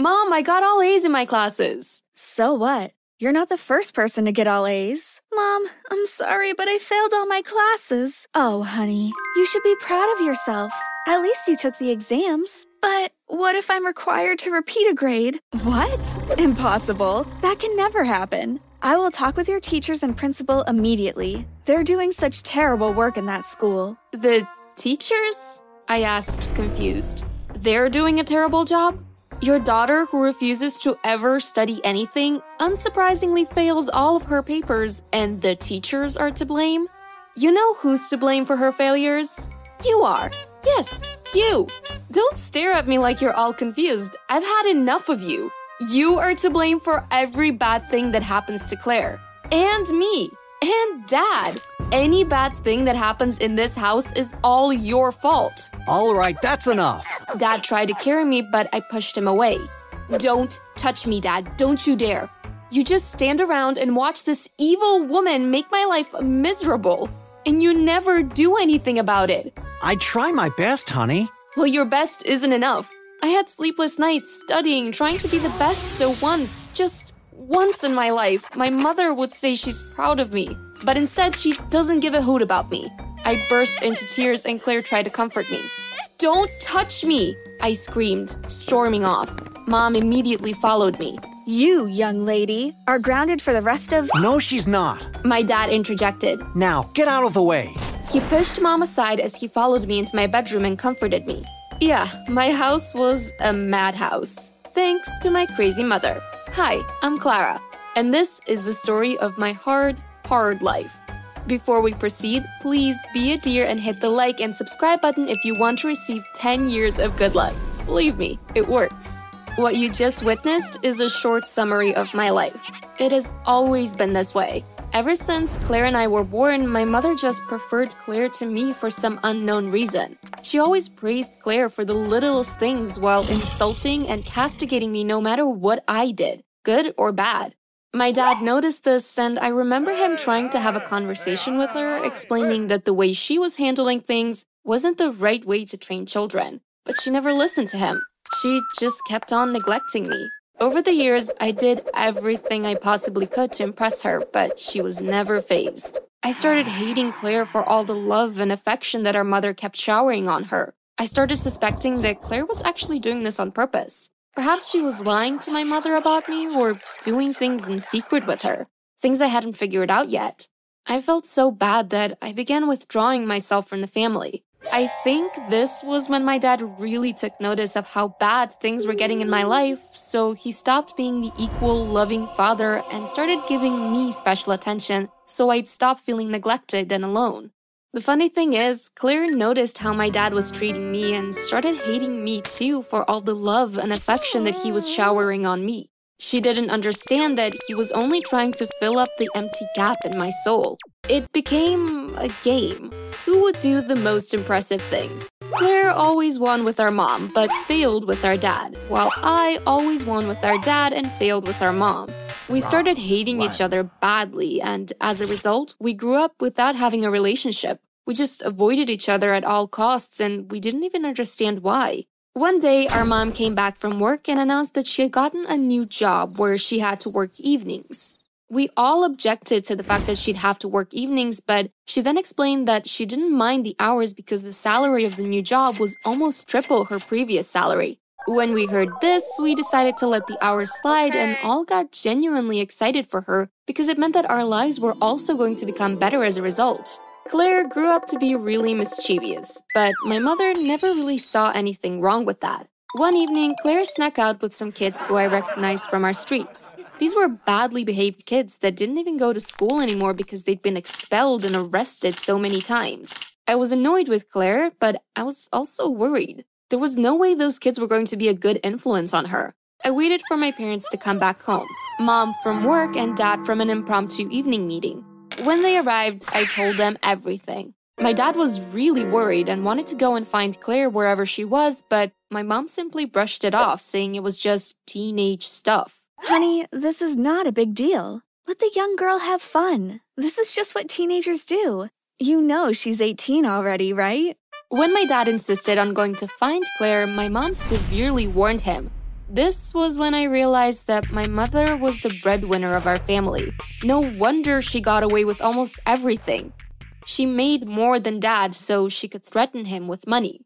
Mom, I got all A's in my classes. So what? You're not the first person to get all A's. Mom, I'm sorry, but I failed all my classes. Oh, honey, you should be proud of yourself. At least you took the exams. But what if I'm required to repeat a grade? What? Impossible. That can never happen. I will talk with your teachers and principal immediately. They're doing such terrible work in that school. The teachers? I asked, confused. They're doing a terrible job? Your daughter, who refuses to ever study anything, unsurprisingly fails all of her papers, and the teachers are to blame? You know who's to blame for her failures? You are. Yes, you. Don't stare at me like you're all confused. I've had enough of you. You are to blame for every bad thing that happens to Claire. And me. And Dad. Any bad thing that happens in this house is all your fault. All right, that's enough. Dad tried to carry me, but I pushed him away. Don't touch me, Dad. Don't you dare. You just stand around and watch this evil woman make my life miserable. And you never do anything about it. I try my best, honey. Well, your best isn't enough. I had sleepless nights studying, trying to be the best, so once, just once in my life, my mother would say she's proud of me, but instead she doesn't give a hoot about me. I burst into tears and Claire tried to comfort me. Don't touch me! I screamed, storming off. Mom immediately followed me. You, young lady, are grounded for the rest of. No, she's not. My dad interjected. Now, get out of the way. He pushed mom aside as he followed me into my bedroom and comforted me. Yeah, my house was a madhouse. Thanks to my crazy mother. Hi, I'm Clara, and this is the story of my hard, hard life. Before we proceed, please be a dear and hit the like and subscribe button if you want to receive 10 years of good luck. Believe me, it works. What you just witnessed is a short summary of my life. It has always been this way. Ever since Claire and I were born, my mother just preferred Claire to me for some unknown reason. She always praised Claire for the littlest things while insulting and castigating me no matter what I did, good or bad. My dad noticed this, and I remember him trying to have a conversation with her, explaining that the way she was handling things wasn't the right way to train children. But she never listened to him. She just kept on neglecting me. Over the years, I did everything I possibly could to impress her, but she was never fazed. I started hating Claire for all the love and affection that our mother kept showering on her. I started suspecting that Claire was actually doing this on purpose. Perhaps she was lying to my mother about me or doing things in secret with her, things I hadn't figured out yet. I felt so bad that I began withdrawing myself from the family. I think this was when my dad really took notice of how bad things were getting in my life, so he stopped being the equal, loving father and started giving me special attention so I'd stop feeling neglected and alone. The funny thing is, Claire noticed how my dad was treating me and started hating me too for all the love and affection that he was showering on me. She didn't understand that he was only trying to fill up the empty gap in my soul. It became a game. Who would do the most impressive thing? Claire always won with our mom, but failed with our dad, while I always won with our dad and failed with our mom. We started hating each other badly, and as a result, we grew up without having a relationship. We just avoided each other at all costs, and we didn't even understand why. One day, our mom came back from work and announced that she had gotten a new job where she had to work evenings. We all objected to the fact that she'd have to work evenings, but she then explained that she didn't mind the hours because the salary of the new job was almost triple her previous salary. When we heard this, we decided to let the hours slide and all got genuinely excited for her because it meant that our lives were also going to become better as a result. Claire grew up to be really mischievous, but my mother never really saw anything wrong with that. One evening, Claire snuck out with some kids who I recognized from our streets. These were badly behaved kids that didn't even go to school anymore because they'd been expelled and arrested so many times. I was annoyed with Claire, but I was also worried. There was no way those kids were going to be a good influence on her. I waited for my parents to come back home mom from work and dad from an impromptu evening meeting. When they arrived, I told them everything. My dad was really worried and wanted to go and find Claire wherever she was, but my mom simply brushed it off, saying it was just teenage stuff. Honey, this is not a big deal. Let the young girl have fun. This is just what teenagers do. You know she's 18 already, right? When my dad insisted on going to find Claire, my mom severely warned him. This was when I realized that my mother was the breadwinner of our family. No wonder she got away with almost everything. She made more than dad so she could threaten him with money.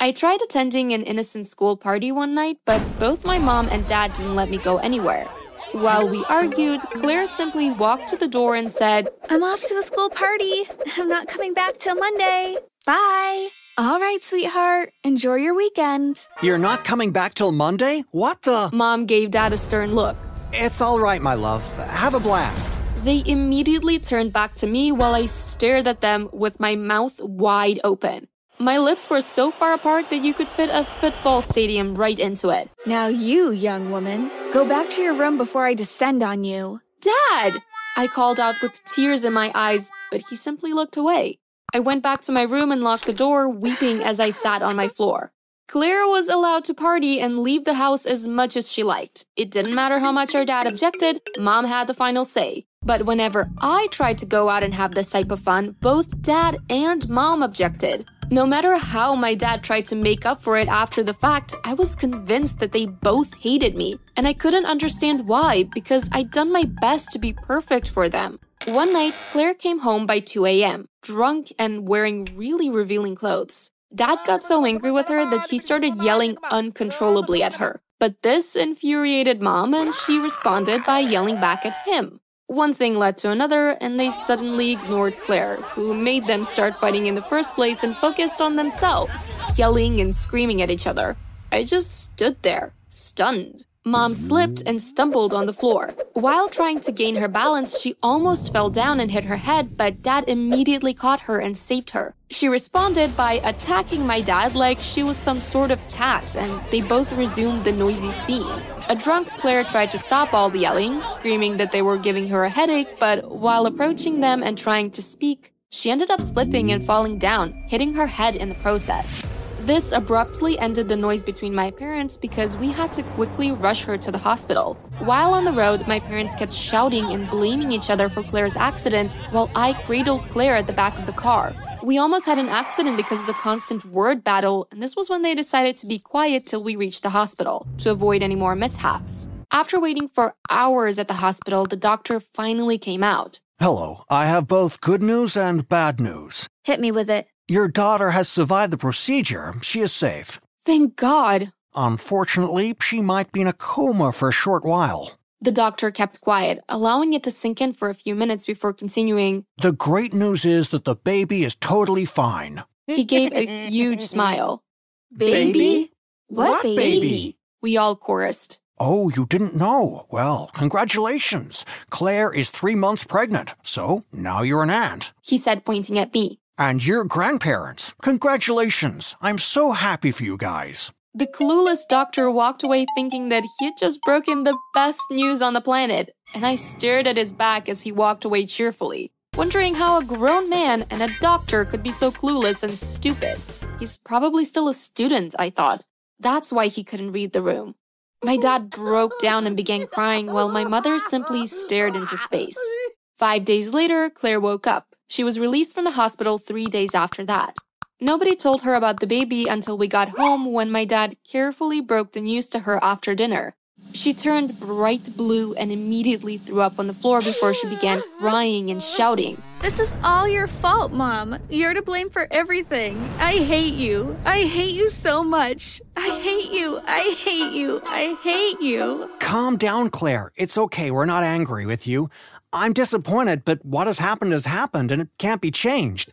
I tried attending an innocent school party one night, but both my mom and dad didn't let me go anywhere. While we argued, Claire simply walked to the door and said, I'm off to the school party. I'm not coming back till Monday. Bye. All right, sweetheart. Enjoy your weekend. You're not coming back till Monday? What the? Mom gave dad a stern look. It's all right, my love. Have a blast. They immediately turned back to me while I stared at them with my mouth wide open. My lips were so far apart that you could fit a football stadium right into it. Now, you, young woman, go back to your room before I descend on you. Dad! I called out with tears in my eyes, but he simply looked away. I went back to my room and locked the door, weeping as I sat on my floor. Claire was allowed to party and leave the house as much as she liked. It didn't matter how much her dad objected, mom had the final say. But whenever I tried to go out and have this type of fun, both dad and mom objected. No matter how my dad tried to make up for it after the fact, I was convinced that they both hated me. And I couldn't understand why, because I'd done my best to be perfect for them. One night, Claire came home by 2 a.m., drunk and wearing really revealing clothes. Dad got so angry with her that he started yelling uncontrollably at her. But this infuriated mom, and she responded by yelling back at him. One thing led to another, and they suddenly ignored Claire, who made them start fighting in the first place and focused on themselves, yelling and screaming at each other. I just stood there, stunned. Mom slipped and stumbled on the floor. While trying to gain her balance, she almost fell down and hit her head, but dad immediately caught her and saved her. She responded by attacking my dad like she was some sort of cat, and they both resumed the noisy scene. A drunk Claire tried to stop all the yelling, screaming that they were giving her a headache, but while approaching them and trying to speak, she ended up slipping and falling down, hitting her head in the process. This abruptly ended the noise between my parents because we had to quickly rush her to the hospital. While on the road, my parents kept shouting and blaming each other for Claire's accident while I cradled Claire at the back of the car. We almost had an accident because of the constant word battle, and this was when they decided to be quiet till we reached the hospital to avoid any more mishaps. After waiting for hours at the hospital, the doctor finally came out. Hello, I have both good news and bad news. Hit me with it. Your daughter has survived the procedure. She is safe. Thank God. Unfortunately, she might be in a coma for a short while. The doctor kept quiet, allowing it to sink in for a few minutes before continuing. The great news is that the baby is totally fine. He gave a huge smile. Baby? What baby? We all chorused. Oh, you didn't know? Well, congratulations. Claire is three months pregnant, so now you're an aunt. He said, pointing at me. And your grandparents. Congratulations. I'm so happy for you guys. The clueless doctor walked away thinking that he had just broken the best news on the planet, and I stared at his back as he walked away cheerfully, wondering how a grown man and a doctor could be so clueless and stupid. He's probably still a student, I thought. That's why he couldn't read the room. My dad broke down and began crying while my mother simply stared into space. Five days later, Claire woke up. She was released from the hospital three days after that. Nobody told her about the baby until we got home when my dad carefully broke the news to her after dinner. She turned bright blue and immediately threw up on the floor before she began crying and shouting. This is all your fault, Mom. You're to blame for everything. I hate you. I hate you so much. I hate you. I hate you. I hate you. Calm down, Claire. It's okay. We're not angry with you. I'm disappointed, but what has happened has happened and it can't be changed.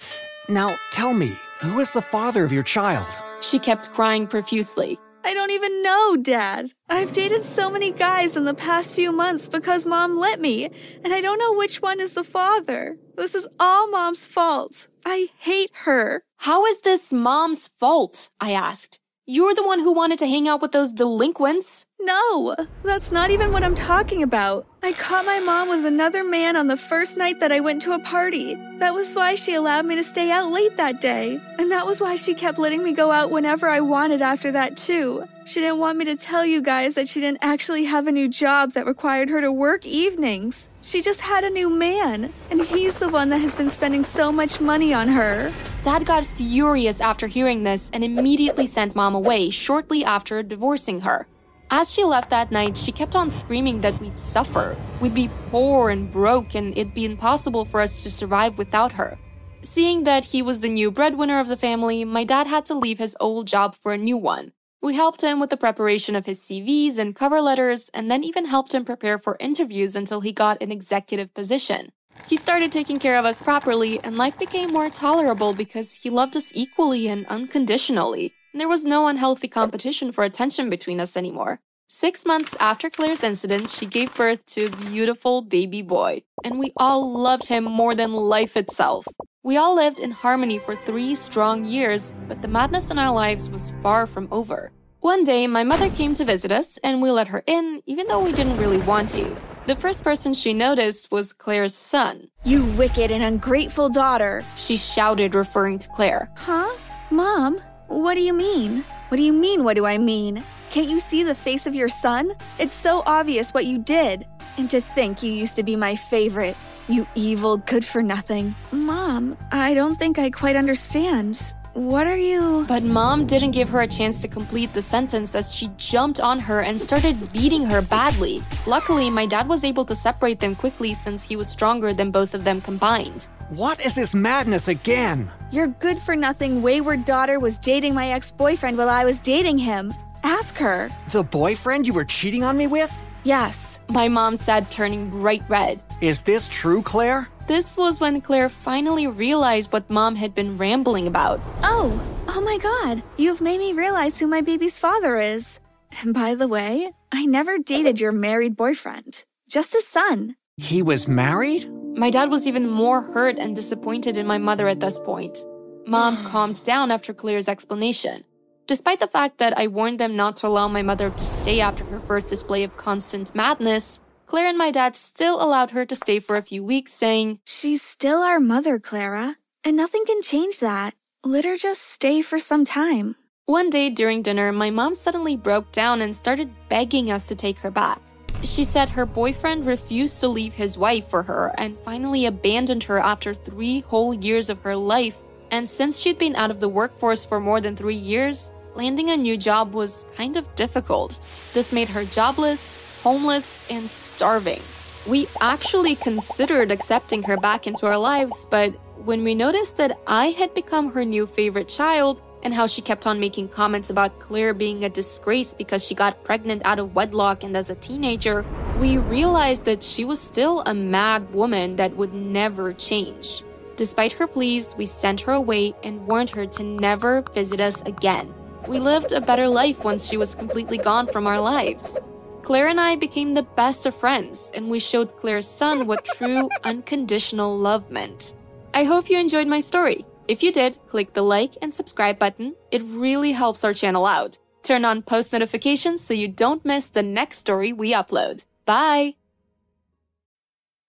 Now, tell me, who is the father of your child? She kept crying profusely. I don't even know, Dad. I've dated so many guys in the past few months because Mom let me, and I don't know which one is the father. This is all Mom's fault. I hate her. How is this Mom's fault? I asked. You're the one who wanted to hang out with those delinquents. No, that's not even what I'm talking about. I caught my mom with another man on the first night that I went to a party. That was why she allowed me to stay out late that day. And that was why she kept letting me go out whenever I wanted after that, too. She didn't want me to tell you guys that she didn't actually have a new job that required her to work evenings. She just had a new man, and he's the one that has been spending so much money on her. Dad got furious after hearing this and immediately sent mom away shortly after divorcing her. As she left that night, she kept on screaming that we'd suffer. We'd be poor and broke, and it'd be impossible for us to survive without her. Seeing that he was the new breadwinner of the family, my dad had to leave his old job for a new one. We helped him with the preparation of his CVs and cover letters, and then even helped him prepare for interviews until he got an executive position. He started taking care of us properly, and life became more tolerable because he loved us equally and unconditionally. There was no unhealthy competition for attention between us anymore. Six months after Claire's incident, she gave birth to a beautiful baby boy, and we all loved him more than life itself. We all lived in harmony for three strong years, but the madness in our lives was far from over. One day, my mother came to visit us, and we let her in, even though we didn't really want to. The first person she noticed was Claire's son. You wicked and ungrateful daughter. She shouted, referring to Claire. Huh? Mom? What do you mean? What do you mean, what do I mean? Can't you see the face of your son? It's so obvious what you did. And to think you used to be my favorite. You evil, good for nothing. Mom, I don't think I quite understand. What are you. But mom didn't give her a chance to complete the sentence as she jumped on her and started beating her badly. Luckily, my dad was able to separate them quickly since he was stronger than both of them combined. What is this madness again? Your good for nothing wayward daughter was dating my ex boyfriend while I was dating him. Ask her. The boyfriend you were cheating on me with? Yes. My mom said, turning bright red. Is this true, Claire? This was when Claire finally realized what mom had been rambling about. Oh, oh my god. You've made me realize who my baby's father is. And by the way, I never dated your married boyfriend, just his son. He was married? My dad was even more hurt and disappointed in my mother at this point. Mom calmed down after Claire's explanation. Despite the fact that I warned them not to allow my mother to stay after her first display of constant madness, Claire and my dad still allowed her to stay for a few weeks, saying, She's still our mother, Clara, and nothing can change that. Let her just stay for some time. One day during dinner, my mom suddenly broke down and started begging us to take her back. She said her boyfriend refused to leave his wife for her and finally abandoned her after three whole years of her life. And since she'd been out of the workforce for more than three years, landing a new job was kind of difficult. This made her jobless, homeless, and starving. We actually considered accepting her back into our lives, but when we noticed that I had become her new favorite child, and how she kept on making comments about Claire being a disgrace because she got pregnant out of wedlock and as a teenager, we realized that she was still a mad woman that would never change. Despite her pleas, we sent her away and warned her to never visit us again. We lived a better life once she was completely gone from our lives. Claire and I became the best of friends, and we showed Claire's son what true, unconditional love meant. I hope you enjoyed my story. If you did, click the like and subscribe button. It really helps our channel out. Turn on post notifications so you don't miss the next story we upload. Bye!